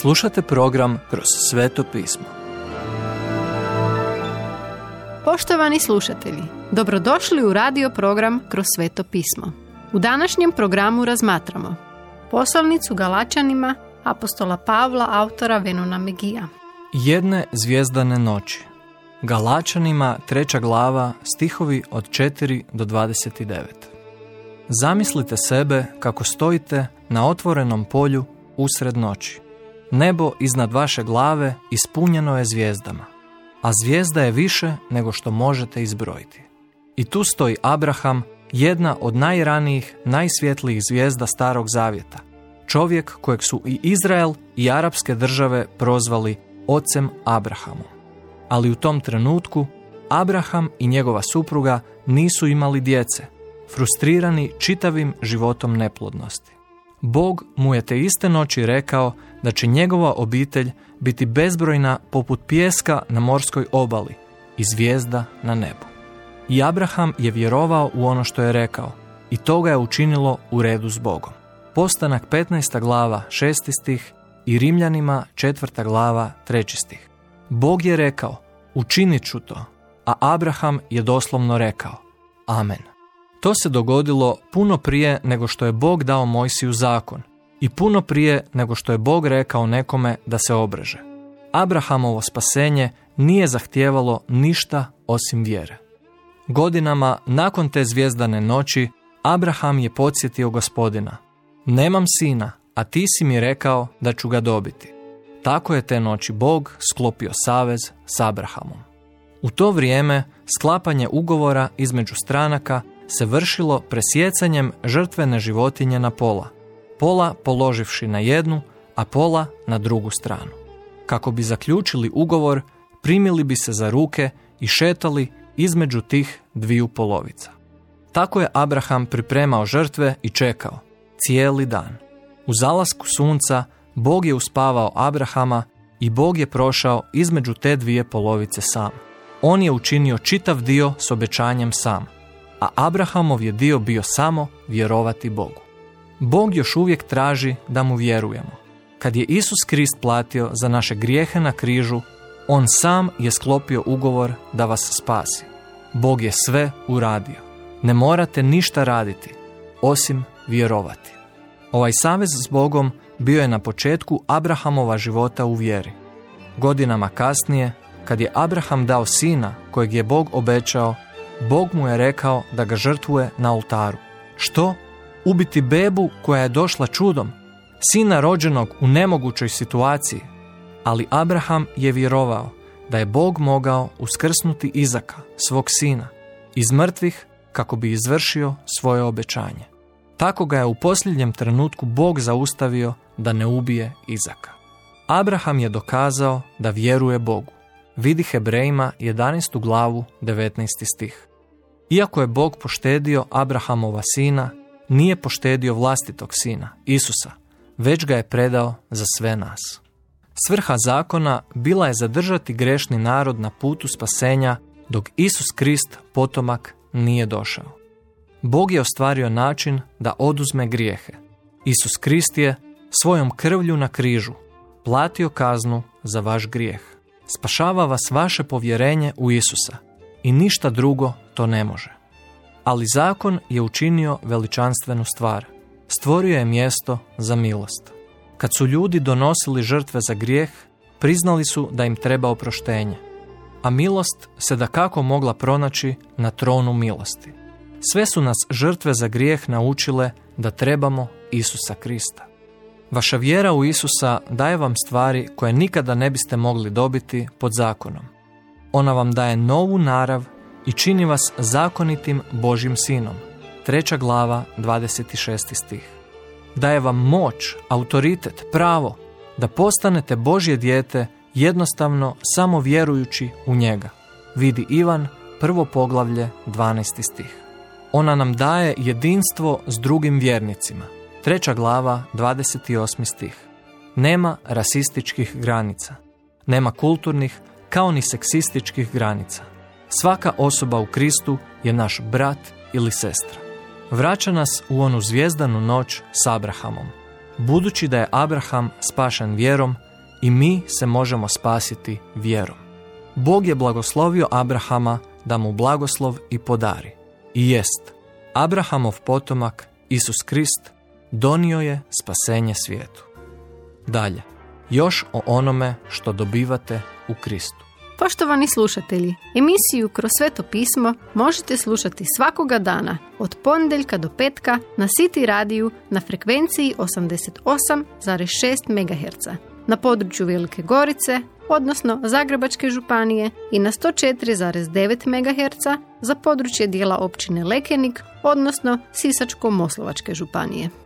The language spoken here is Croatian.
Slušate program Kroz sveto pismo. Poštovani slušatelji, dobrodošli u radio program Kroz sveto pismo. U današnjem programu razmatramo poslovnicu Galačanima apostola Pavla, autora Venona Megija. Jedne zvijezdane noći. Galačanima treća glava stihovi od 4 do 29. Zamislite sebe kako stojite na otvorenom polju usred noći. Nebo iznad vaše glave ispunjeno je zvijezdama, a zvijezda je više nego što možete izbrojiti. I tu stoji Abraham, jedna od najranijih, najsvjetlijih zvijezda Starog Zavjeta, čovjek kojeg su i Izrael i arapske države prozvali ocem Abrahamom. Ali u tom trenutku Abraham i njegova supruga nisu imali djece, frustrirani čitavim životom neplodnosti. Bog mu je te iste noći rekao da će njegova obitelj biti bezbrojna poput pjeska na morskoj obali i zvijezda na nebu. I Abraham je vjerovao u ono što je rekao i to ga je učinilo u redu s Bogom. Postanak 15. glava 6. stih i Rimljanima 4. glava 3. stih. Bog je rekao, učinit ću to, a Abraham je doslovno rekao, amen. To se dogodilo puno prije nego što je Bog dao Mojsiju zakon i puno prije nego što je Bog rekao nekome da se obreže. Abrahamovo spasenje nije zahtijevalo ništa osim vjere. Godinama nakon te zvijezdane noći Abraham je podsjetio gospodina. Nemam sina, a ti si mi rekao da ću ga dobiti. Tako je te noći Bog sklopio savez s Abrahamom. U to vrijeme sklapanje ugovora između stranaka se vršilo presjecanjem žrtvene životinje na pola, pola položivši na jednu, a pola na drugu stranu. Kako bi zaključili ugovor, primili bi se za ruke i šetali između tih dviju polovica. Tako je Abraham pripremao žrtve i čekao, cijeli dan. U zalasku sunca Bog je uspavao Abrahama i Bog je prošao između te dvije polovice sam. On je učinio čitav dio s obećanjem sam a Abrahamov je dio bio samo vjerovati Bogu. Bog još uvijek traži da mu vjerujemo. Kad je Isus Krist platio za naše grijehe na križu, on sam je sklopio ugovor da vas spasi. Bog je sve uradio. Ne morate ništa raditi, osim vjerovati. Ovaj savez s Bogom bio je na početku Abrahamova života u vjeri. Godinama kasnije, kad je Abraham dao sina kojeg je Bog obećao, Bog mu je rekao da ga žrtvuje na oltaru. Što? Ubiti bebu koja je došla čudom, sina rođenog u nemogućoj situaciji. Ali Abraham je vjerovao da je Bog mogao uskrsnuti Izaka, svog sina, iz mrtvih kako bi izvršio svoje obećanje. Tako ga je u posljednjem trenutku Bog zaustavio da ne ubije Izaka. Abraham je dokazao da vjeruje Bogu. Vidi Hebrejima 11. glavu 19. stih. Iako je Bog poštedio Abrahamova sina, nije poštedio vlastitog sina, Isusa, već ga je predao za sve nas. Svrha zakona bila je zadržati grešni narod na putu spasenja dok Isus Krist, potomak, nije došao. Bog je ostvario način da oduzme grijehe. Isus Krist je svojom krvlju na križu platio kaznu za vaš grijeh. Spašava vas vaše povjerenje u Isusa i ništa drugo to ne može. Ali zakon je učinio veličanstvenu stvar. Stvorio je mjesto za milost. Kad su ljudi donosili žrtve za grijeh, priznali su da im treba oproštenje. A milost se da kako mogla pronaći na tronu milosti. Sve su nas žrtve za grijeh naučile da trebamo Isusa Krista. Vaša vjera u Isusa daje vam stvari koje nikada ne biste mogli dobiti pod zakonom. Ona vam daje novu narav i čini vas zakonitim Božim sinom. Treća glava, 26. stih. Daje vam moć, autoritet, pravo da postanete Božje dijete jednostavno samo vjerujući u njega. Vidi Ivan, prvo poglavlje, 12. stih. Ona nam daje jedinstvo s drugim vjernicima. Treća glava, 28. stih. Nema rasističkih granica. Nema kulturnih kao ni seksističkih granica. Svaka osoba u Kristu je naš brat ili sestra. Vraća nas u onu zvijezdanu noć s Abrahamom. Budući da je Abraham spašan vjerom, i mi se možemo spasiti vjerom. Bog je blagoslovio Abrahama da mu blagoslov i podari. I jest, Abrahamov potomak, Isus Krist, donio je spasenje svijetu. Dalje, još o onome što dobivate u Kristu. Poštovani slušatelji, emisiju Kroz sveto pismo možete slušati svakoga dana od ponedjeljka do petka na City radiju na frekvenciji 88,6 MHz na području Velike Gorice, odnosno Zagrebačke županije i na 104,9 MHz za područje dijela općine Lekenik, odnosno Sisačko-Moslovačke županije.